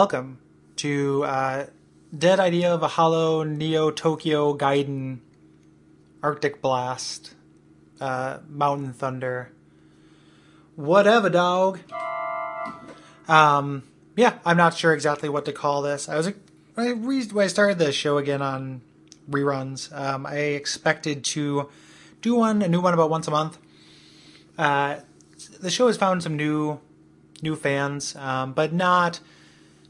Welcome to uh, Dead Idea Valhalla Neo Tokyo Gaiden Arctic Blast uh, Mountain Thunder. Whatever, dog. Um, yeah, I'm not sure exactly what to call this. I was when I started the show again on reruns. Um, I expected to do one, a new one about once a month. Uh, the show has found some new new fans, um, but not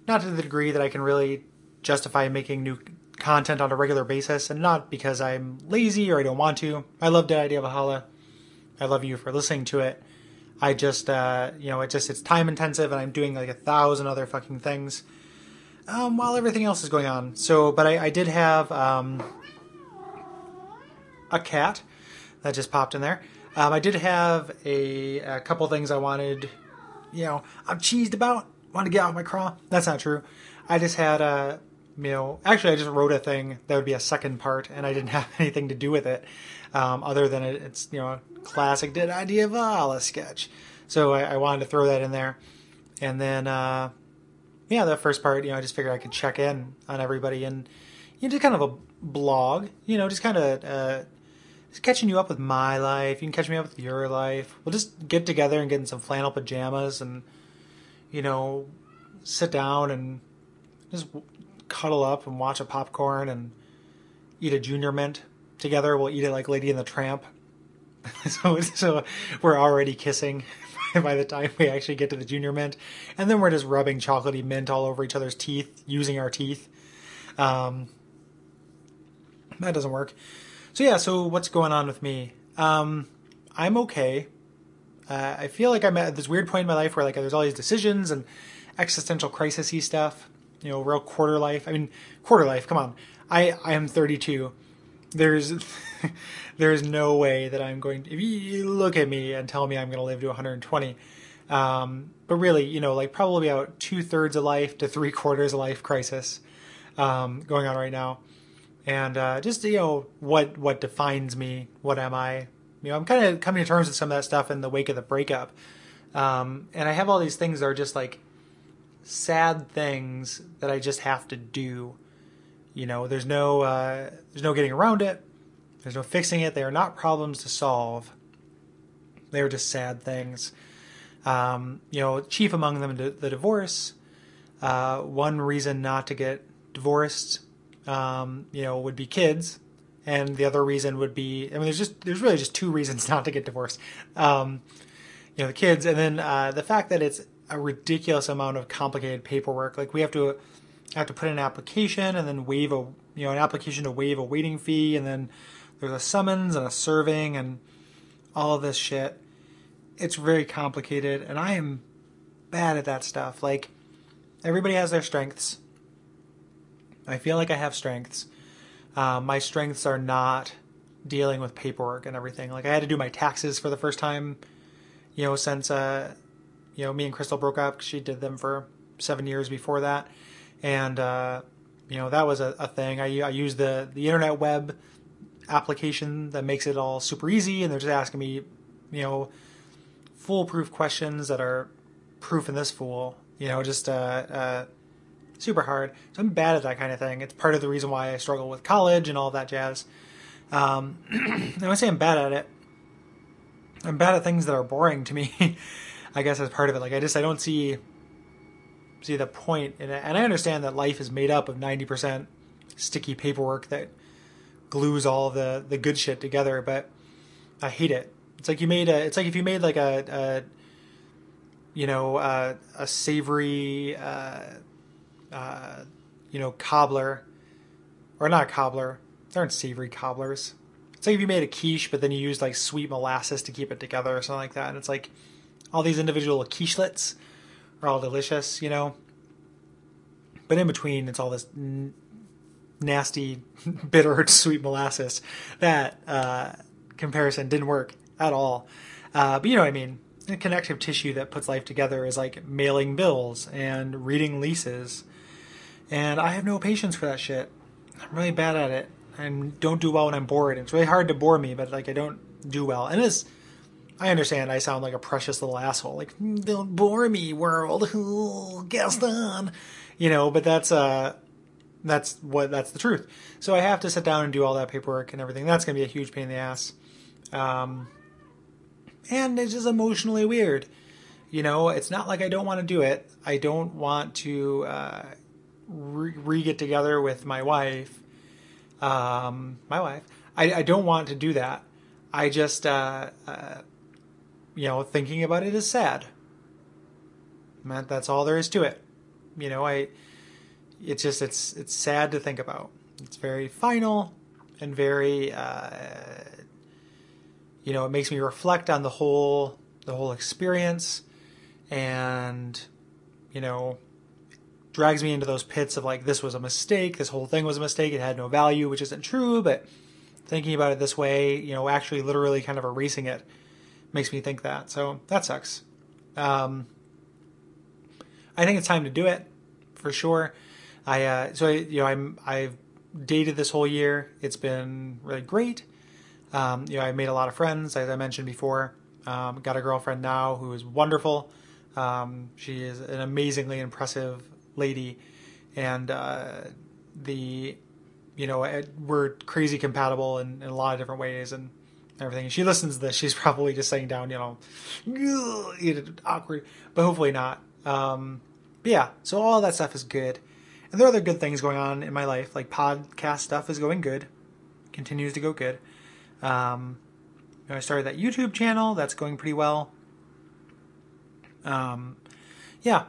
not to the degree that I can really justify making new content on a regular basis, and not because I'm lazy or I don't want to. I love Dead Idea Valhalla. I love you for listening to it. I just, uh, you know, it just it's time intensive, and I'm doing like a thousand other fucking things um, while everything else is going on. So, but I, I did have um, a cat that just popped in there. Um, I did have a, a couple things I wanted, you know, I'm cheesed about. Want to get out of my craw? That's not true. I just had a, you know, actually I just wrote a thing that would be a second part, and I didn't have anything to do with it, um, other than it, it's you know a classic Dead Idea Valhalla sketch. So I, I, wanted to throw that in there, and then uh, yeah, the first part, you know, I just figured I could check in on everybody and you know, just kind of a blog, you know, just kind of uh, just catching you up with my life. You can catch me up with your life. We'll just get together and get in some flannel pajamas and you know, sit down and just cuddle up and watch a popcorn and eat a junior mint together. We'll eat it like Lady and the Tramp. so, so we're already kissing by the time we actually get to the junior mint, and then we're just rubbing chocolatey mint all over each other's teeth using our teeth. Um, that doesn't work. So yeah, so what's going on with me? Um, I'm okay. Uh, I feel like I'm at this weird point in my life where like there's all these decisions and existential crisisy stuff. You know, real quarter life. I mean, quarter life. Come on. I I am 32. There's there's no way that I'm going. To, if you look at me and tell me I'm going to live to 120, um, but really, you know, like probably about two thirds of life to three quarters of life crisis um, going on right now, and uh, just you know what what defines me. What am I? You know, I'm kind of coming to terms with some of that stuff in the wake of the breakup, um, and I have all these things that are just like sad things that I just have to do. You know, there's no uh, there's no getting around it. There's no fixing it. They are not problems to solve. They are just sad things. Um, you know, chief among them, the divorce. Uh, one reason not to get divorced, um, you know, would be kids, and the other reason would be. I mean, there's just there's really just two reasons not to get divorced. Um, you know, the kids, and then uh, the fact that it's a ridiculous amount of complicated paperwork. Like we have to have to put in an application and then waive a you know an application to waive a waiting fee, and then there's a summons and a serving and all of this shit. It's very complicated, and I am bad at that stuff. Like, everybody has their strengths. I feel like I have strengths. Uh, my strengths are not dealing with paperwork and everything. Like, I had to do my taxes for the first time, you know, since, uh, you know, me and Crystal broke up. She did them for seven years before that. And, uh, you know, that was a, a thing. I, I the, the internet web application that makes it all super easy, and they're just asking me, you know, foolproof questions that are proof in this fool. You know, just uh, uh, super hard. So I'm bad at that kind of thing. It's part of the reason why I struggle with college and all that jazz. Um, I say I'm bad at it, I'm bad at things that are boring to me. I guess as part of it. Like I just I don't see see the point in it. And I understand that life is made up of 90% sticky paperwork that glues all the the good shit together, but I hate it. It's like you made a. It's like if you made like a, a you know, uh, a savory, uh, uh, you know, cobbler, or not cobbler. They aren't savory cobblers. It's like if you made a quiche, but then you used like sweet molasses to keep it together or something like that. And it's like all these individual quichelettes are all delicious, you know. But in between, it's all this n- nasty, bitter, sweet molasses. That uh, comparison didn't work at all. Uh, but you know what I mean. The connective tissue that puts life together is like mailing bills and reading leases. And I have no patience for that shit. I'm really bad at it. I don't do well when I'm bored. It's really hard to bore me, but like I don't do well. And it's I understand I sound like a precious little asshole, like don't bore me, world, Gaston, you know. But that's uh, that's what that's the truth. So I have to sit down and do all that paperwork and everything. That's gonna be a huge pain in the ass, um, and it's just emotionally weird. You know, it's not like I don't want to do it. I don't want to uh, re get together with my wife. Um, my wife. I, I don't want to do that. I just, uh, uh, you know, thinking about it is sad. That's all there is to it. You know, I, it's just, it's, it's sad to think about. It's very final and very, uh, you know, it makes me reflect on the whole, the whole experience and, you know, drags me into those pits of like, this was a mistake, this whole thing was a mistake, it had no value, which isn't true, but thinking about it this way, you know, actually literally kind of erasing it makes me think that. So that sucks. Um, I think it's time to do it for sure. I uh, so I, you know I'm I've dated this whole year. It's been really great. Um, you know I made a lot of friends as I mentioned before. Um, got a girlfriend now who is wonderful. Um, she is an amazingly impressive lady, and uh, the you know, we're crazy compatible in, in a lot of different ways and everything. She listens to this, she's probably just saying down, you know, awkward, but hopefully not. Um, but yeah, so all that stuff is good. And there are other good things going on in my life, like podcast stuff is going good, continues to go good. Um, I started that YouTube channel, that's going pretty well. Um, yeah,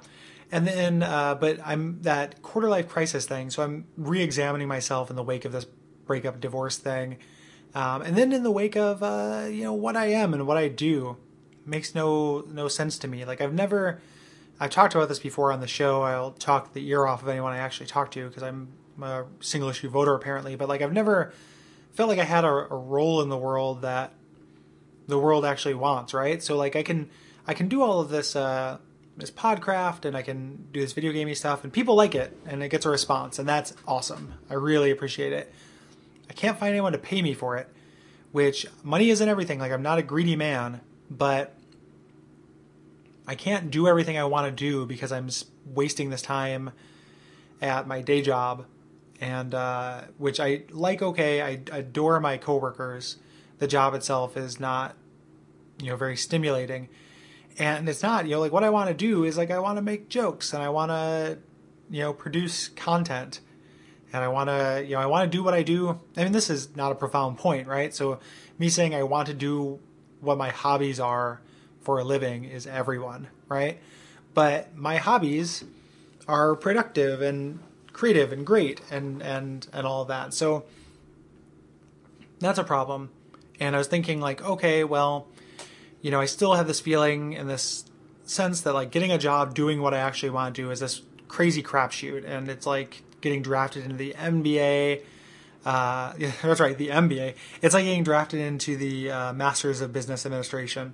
and then, uh, but I'm that quarter life crisis thing. So I'm re-examining myself in the wake of this breakup divorce thing, um, and then in the wake of uh, you know what I am and what I do makes no no sense to me. Like I've never. I've talked about this before on the show. I'll talk the ear off of anyone I actually talk to because I'm a single issue voter apparently. But like I've never felt like I had a, a role in the world that the world actually wants. Right. So like I can I can do all of this. Uh, this podcraft and I can do this video gaming stuff and people like it and it gets a response and that's awesome. I really appreciate it. I can't find anyone to pay me for it, which money isn't everything. Like I'm not a greedy man, but I can't do everything I want to do because I'm wasting this time at my day job and uh, which I like okay, I adore my coworkers. The job itself is not you know very stimulating. And it's not you know like what i want to do is like i want to make jokes and i want to you know produce content. And i want to you know i want to do what i do. I mean this is not a profound point right? So me saying i want to do what my hobbies are for a living is everyone right? But my hobbies are productive and creative and great and and and all that so that's a problem and i was thinking like okay well you know, I still have this feeling and this sense that like getting a job doing what I actually want to do is this crazy crapshoot, and it's like getting drafted into the NBA. Uh, that's right, the MBA. It's like getting drafted into the uh, Masters of Business Administration.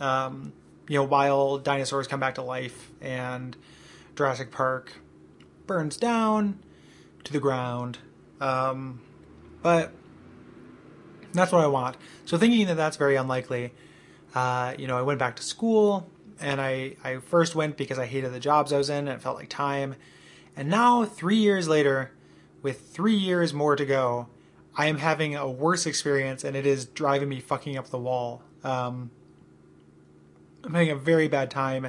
Um, you know, while dinosaurs come back to life and Jurassic Park burns down to the ground. Um, but that's what I want. So thinking that that's very unlikely, uh, you know, I went back to school and I, I first went because I hated the jobs I was in and it felt like time. And now, three years later, with three years more to go, I am having a worse experience and it is driving me fucking up the wall. Um, I'm having a very bad time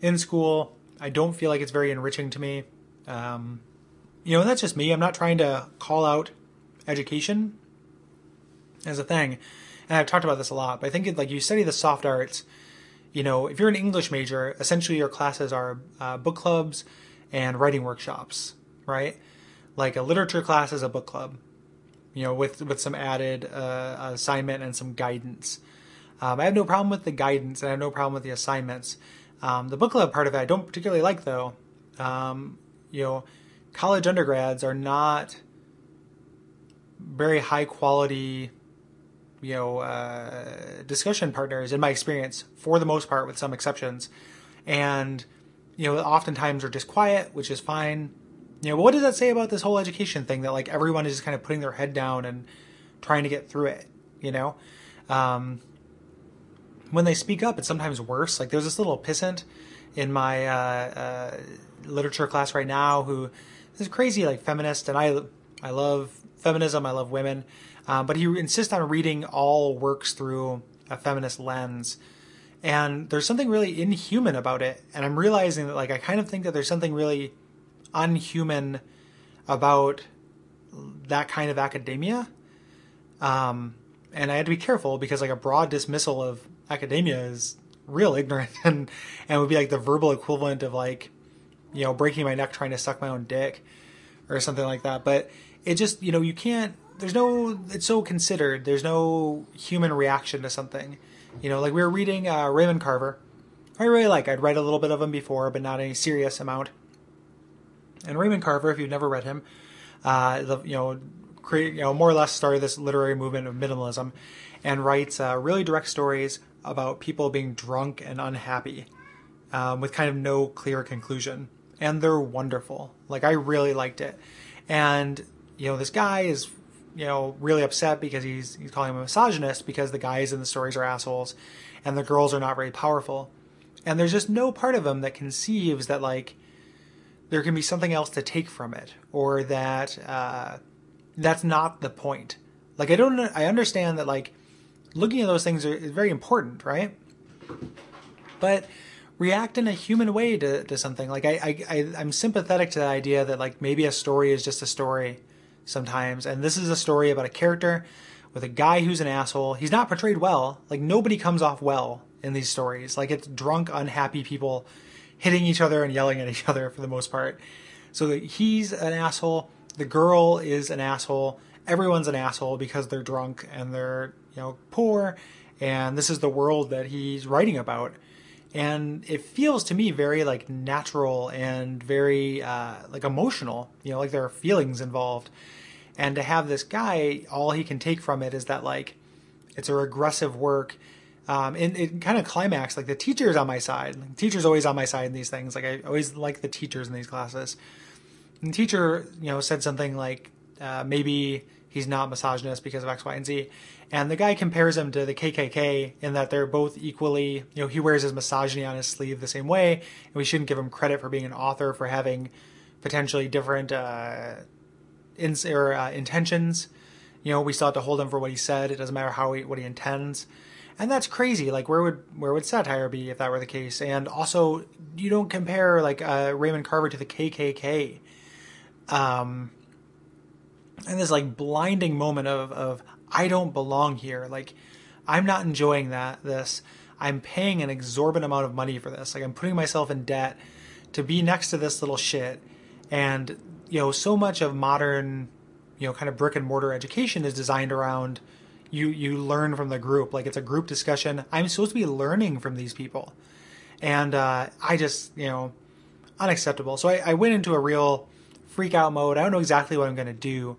in school. I don't feel like it's very enriching to me. Um, you know, and that's just me. I'm not trying to call out education as a thing and I've talked about this a lot, but I think it, like you study the soft arts, you know, if you're an English major, essentially your classes are uh, book clubs and writing workshops, right? Like a literature class is a book club, you know, with with some added uh, assignment and some guidance. Um, I have no problem with the guidance, and I have no problem with the assignments. Um, the book club part of it, I don't particularly like, though. Um, you know, college undergrads are not very high quality you know uh, discussion partners in my experience for the most part with some exceptions. And you know oftentimes are just quiet which is fine. You know what does that say about this whole education thing that like everyone is just kind of putting their head down and trying to get through it you know? Um, when they speak up, it's sometimes worse. Like there's this little pissant in my uh, uh, literature class right now who is crazy like feminist, and I I love feminism. I love women, uh, but he insists on reading all works through a feminist lens. And there's something really inhuman about it. And I'm realizing that, like, I kind of think that there's something really unhuman about that kind of academia. Um, and I had to be careful because, like, a broad dismissal of academia is real ignorant and, and would be like the verbal equivalent of, like, you know, breaking my neck trying to suck my own dick or something like that. But it just, you know, you can't, there's no, it's so considered. There's no human reaction to something. You know, like we were reading uh, Raymond Carver. I really like. I'd read a little bit of him before, but not any serious amount. And Raymond Carver, if you've never read him, uh, the, you know, create, you know, more or less started this literary movement of minimalism, and writes uh, really direct stories about people being drunk and unhappy, um, with kind of no clear conclusion. And they're wonderful. Like I really liked it. And you know, this guy is you know, really upset because he's he's calling him a misogynist because the guys in the stories are assholes and the girls are not very powerful. And there's just no part of him that conceives that like there can be something else to take from it or that uh, that's not the point. Like I don't I understand that like looking at those things are, is very important, right? But react in a human way to, to something. Like I, I, I I'm sympathetic to the idea that like maybe a story is just a story sometimes. And this is a story about a character with a guy who's an asshole. He's not portrayed well. Like nobody comes off well in these stories. Like it's drunk, unhappy people hitting each other and yelling at each other for the most part. So he's an asshole. The girl is an asshole. Everyone's an asshole because they're drunk and they're, you know, poor. And this is the world that he's writing about. And it feels to me very like natural and very uh, like emotional. You know, like there are feelings involved and to have this guy, all he can take from it is that like it's a regressive work. Um, and it kind of climax like the teacher is on my side. The teacher's always on my side in these things. Like I always like the teachers in these classes. And the teacher, you know, said something like uh, maybe he's not misogynist because of X, Y, and Z. And the guy compares him to the KKK in that they're both equally, you know, he wears his misogyny on his sleeve the same way, and we shouldn't give him credit for being an author for having potentially different uh, or, uh, intentions. You know, we still have to hold him for what he said. It doesn't matter how he, what he intends, and that's crazy. Like, where would where would satire be if that were the case? And also, you don't compare like uh, Raymond Carver to the KKK. Um, and this like blinding moment of of I don't belong here. Like, I'm not enjoying that. This I'm paying an exorbitant amount of money for this. Like, I'm putting myself in debt to be next to this little shit, and you know, so much of modern, you know, kind of brick and mortar education is designed around you you learn from the group. Like it's a group discussion. I'm supposed to be learning from these people, and uh, I just you know unacceptable. So I, I, went into a real freak out mode. I don't know exactly what I'm going to do.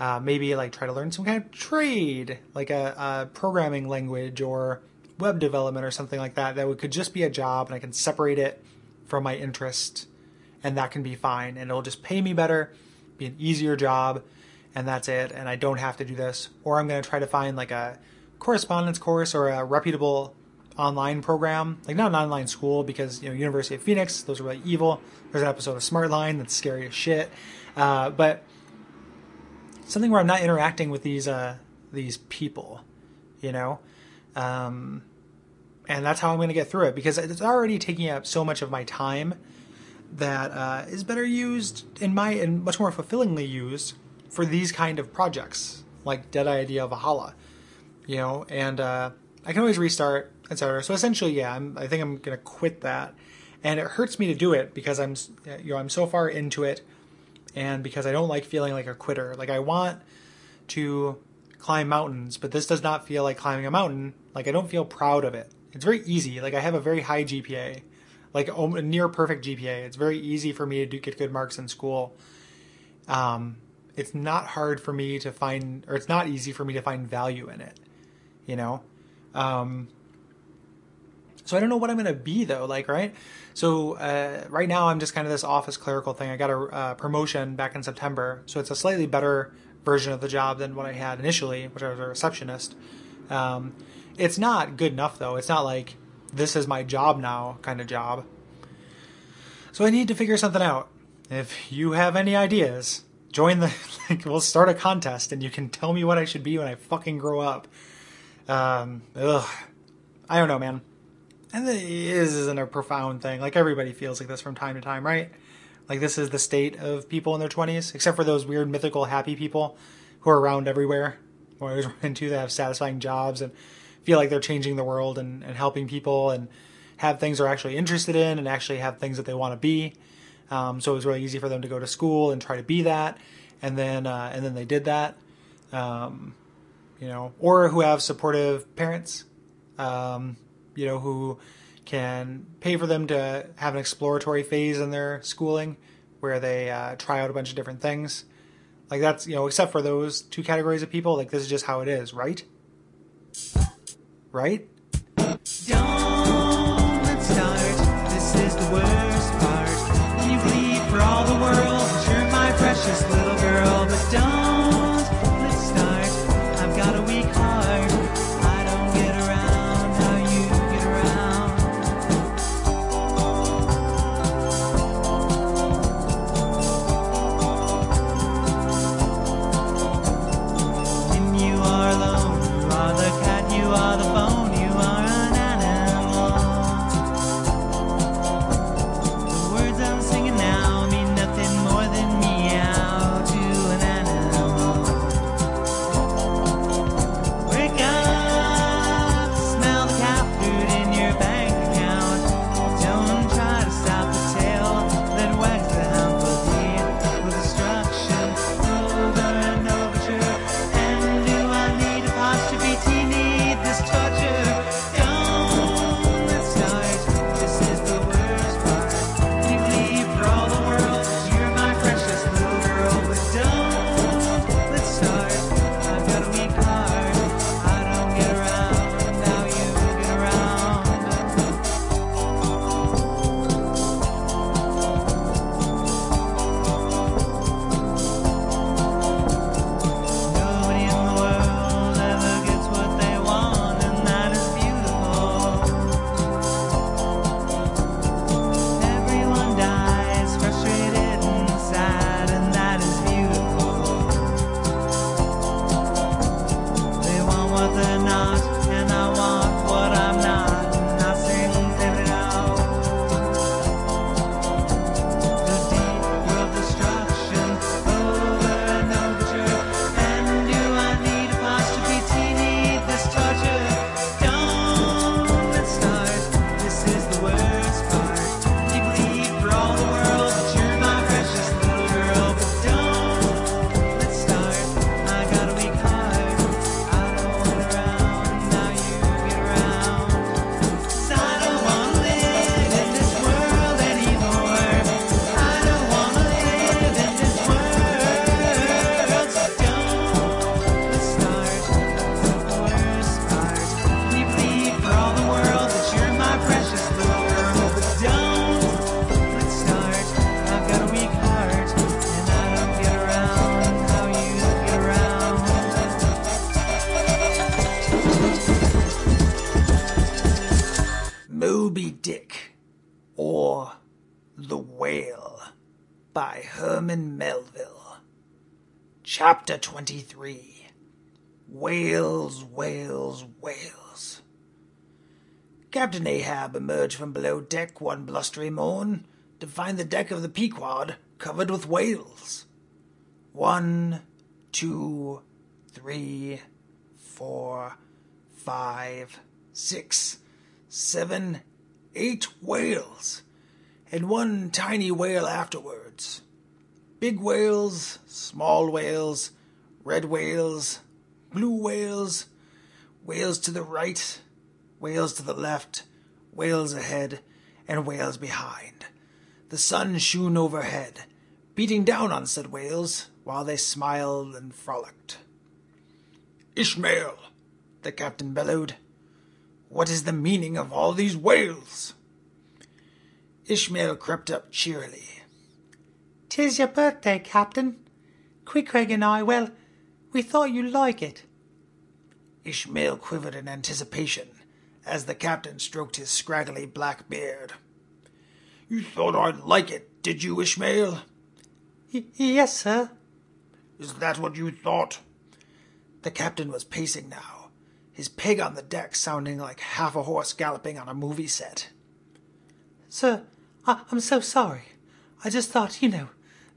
Uh, maybe like try to learn some kind of trade, like a, a, programming language or web development or something like that. That would, could just be a job, and I can separate it from my interest and that can be fine. And it'll just pay me better, be an easier job, and that's it. And I don't have to do this. Or I'm going to try to find like a correspondence course or a reputable online program, like not an online school because you know University of Phoenix, those are really evil. There's an episode of Smartline that's scary as shit, uh, but something where I'm not interacting with these uh, these people, you know, um, and that's how I'm going to get through it because it's already taking up so much of my time that uh, is better used in my and much more fulfillingly used for these kind of projects like Dead Idea of Valhalla, you know, and uh, I can always restart, etc. So essentially, yeah, I'm, I think I'm gonna quit that, and it hurts me to do it because I'm, you know, I'm so far into it, and because I don't like feeling like a quitter. Like I want to climb mountains, but this does not feel like climbing a mountain. Like I don't feel proud of it. It's very easy. Like I have a very high GPA like a near perfect GPA. It's very easy for me to do, get good marks in school. Um, it's not hard for me to find, or it's not easy for me to find value in it. You know, um, so I don't know what I'm going to be though. Like, right? So uh, right now I'm just kind of this office clerical thing. I got a uh, promotion back in September, so it's a slightly better version of the job than what I had initially, which I was a receptionist. Um, it's not good enough though. It's not like this is my job now kind of job. So I need to figure something out. If you have any ideas, join the like we'll start a contest and you can tell me what I should be when I fucking grow up. Um, ugh. I don't know, man. And this isn't a profound thing. Like everybody feels like this from time to time, right? Like this is the state of people in their twenties, except for those weird mythical happy people who are around everywhere. Who I always run into that have satisfying jobs and feel like they're changing the world and, and helping people and have things they're actually interested in and actually have things that they want to be. Um, so it was really easy for them to go to school and try to be that, and then uh, and then they did that. Um, you know, or who have supportive parents, um, you know, who can pay for them to have an exploratory phase in their schooling where they uh, try out a bunch of different things. Like that's you know, except for those two categories of people, like this is just how it is, right? Right? Don't Chapter 23 Whales, Whales, Whales. Captain Ahab emerged from below deck one blustery morn to find the deck of the Pequod covered with whales. One, two, three, four, five, six, seven, eight whales, and one tiny whale afterwards. Big whales, small whales, red whales, blue whales, whales to the right, whales to the left, whales ahead, and whales behind. The sun shone overhead, beating down on said whales while they smiled and frolicked. Ishmael, the captain bellowed, what is the meaning of all these whales? Ishmael crept up cheerily. Tis your birthday, Captain. Queequeg and I, well, we thought you'd like it. Ishmael quivered in anticipation as the captain stroked his scraggly black beard. You thought I'd like it, did you, Ishmael? Y- yes, sir. Is that what you thought? The captain was pacing now, his pig on the deck sounding like half a horse galloping on a movie set. Sir, I- I'm so sorry. I just thought, you know,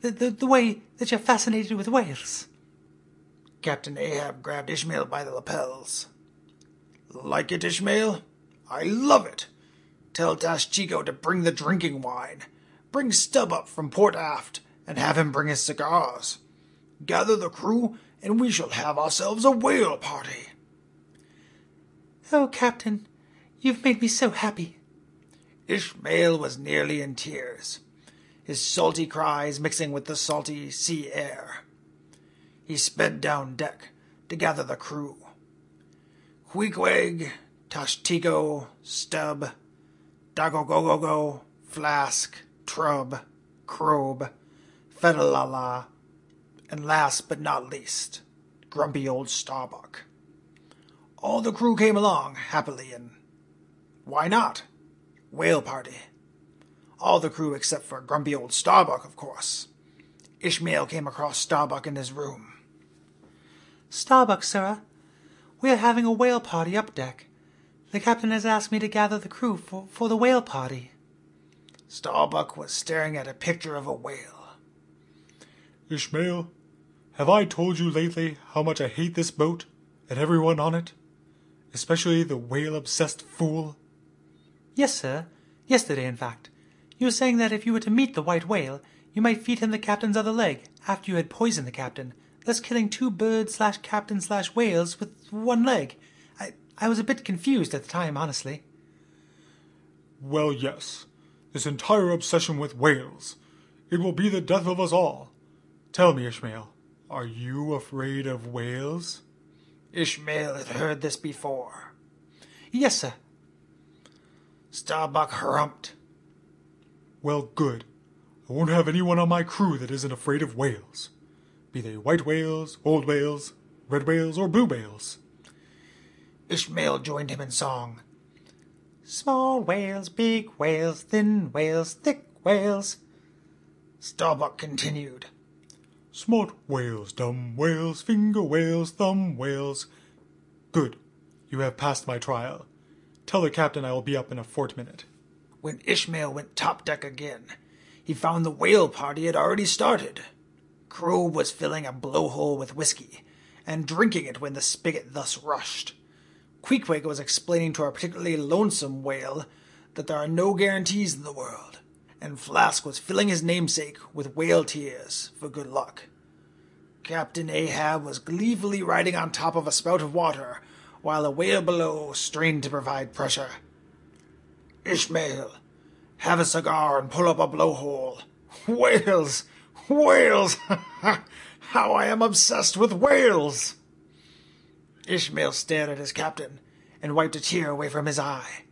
the, the, the way that you're fascinated with whales. Captain Ahab grabbed Ishmael by the lapels. Like it, Ishmael? I love it. Tell Tashtego to bring the drinking wine. Bring Stubb up from port aft, and have him bring his cigars. Gather the crew, and we shall have ourselves a whale party. Oh, Captain, you've made me so happy. Ishmael was nearly in tears, his salty cries mixing with the salty sea air. He sped down deck to gather the crew. Queequeg, Tashtego, Stubb, Dagogogogo, Flask, Trub, Crobe, Fedalala, and last but not least, grumpy old Starbuck. All the crew came along happily, and why not? Whale party. All the crew except for grumpy old Starbuck, of course. Ishmael came across Starbuck in his room. Starbuck, sir, we are having a whale party up deck. The captain has asked me to gather the crew for, for the whale party. Starbuck was staring at a picture of a whale. Ishmael, have I told you lately how much I hate this boat and everyone on it? Especially the whale obsessed fool? Yes, sir. Yesterday, in fact. You were saying that if you were to meet the white whale, you might feed him the captain's other leg after you had poisoned the captain, thus killing two birds slash captain slash whales with one leg. I, I was a bit confused at the time, honestly. Well, yes. This entire obsession with whales. It will be the death of us all. Tell me, Ishmael, are you afraid of whales? Ishmael had heard this before. Yes, sir. Starbuck harumphed. Well, good. I won't have anyone on my crew that isn't afraid of whales. Be they white whales, old whales, red whales, or blue whales. Ishmael joined him in song. Small whales, big whales, thin whales, thick whales. Starbuck continued. Smart whales, dumb whales, finger whales, thumb whales. Good. You have passed my trial. Tell the captain I will be up in a fortminute. When Ishmael went top deck again, he found the whale party had already started. Crow was filling a blowhole with whiskey and drinking it when the spigot thus rushed. Queequeg was explaining to our particularly lonesome whale that there are no guarantees in the world, and Flask was filling his namesake with whale tears for good luck. Captain Ahab was gleefully riding on top of a spout of water, while a whale below strained to provide pressure. Ishmael, have a cigar and pull up a blowhole. Whales! Whales! How I am obsessed with whales! Ishmael stared at his captain and wiped a tear away from his eye.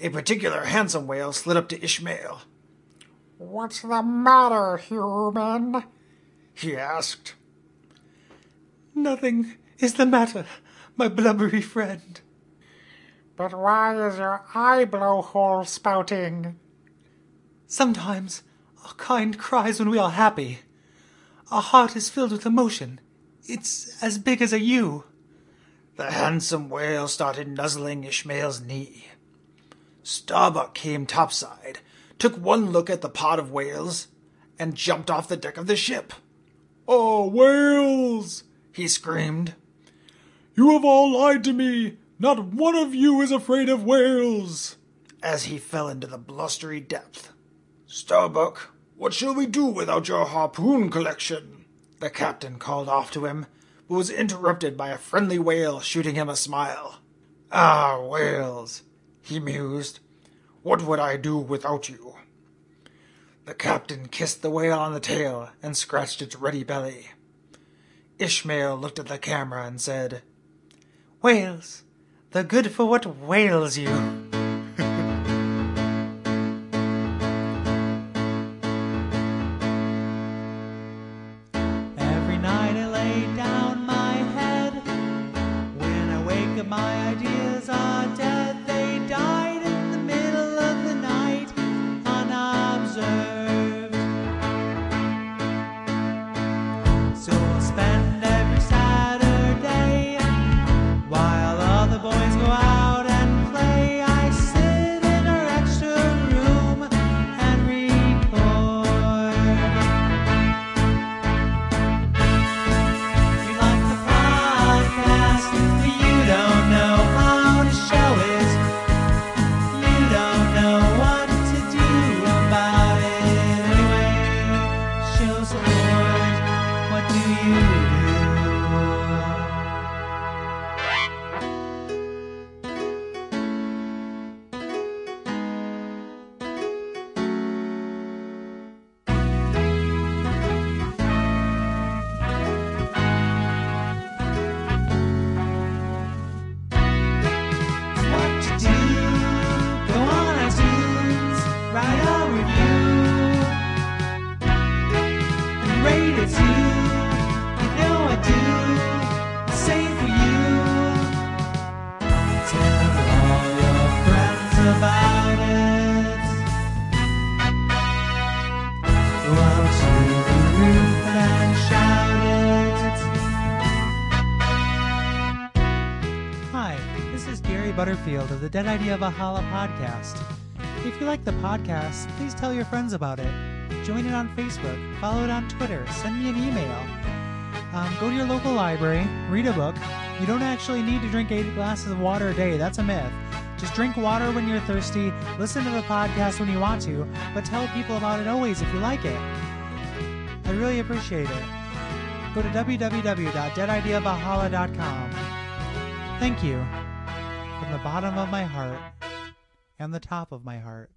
A particular handsome whale slid up to Ishmael. What's the matter, human? He asked. Nothing is the matter, my blubbery friend. But why is your eye blowhole spouting? Sometimes our kind cries when we are happy. Our heart is filled with emotion. It's as big as a U. The handsome whale started nuzzling Ishmael's knee. Starbuck came topside, took one look at the pod of whales, and jumped off the deck of the ship. Oh, whales! He screamed. You have all lied to me! Not one of you is afraid of whales! as he fell into the blustery depth. Starbuck, what shall we do without your harpoon collection? The captain called off to him, but was interrupted by a friendly whale shooting him a smile. Ah, whales, he mused. What would I do without you? The captain kissed the whale on the tail and scratched its ruddy belly. Ishmael looked at the camera and said, Whales, they're good for what whales you. Of the Dead Idea Valhalla podcast. If you like the podcast, please tell your friends about it. Join it on Facebook, follow it on Twitter, send me an email. Um, go to your local library, read a book. You don't actually need to drink eight glasses of water a day, that's a myth. Just drink water when you're thirsty, listen to the podcast when you want to, but tell people about it always if you like it. I really appreciate it. Go to www.deadideavalhalla.com. Thank you from the bottom of my heart and the top of my heart.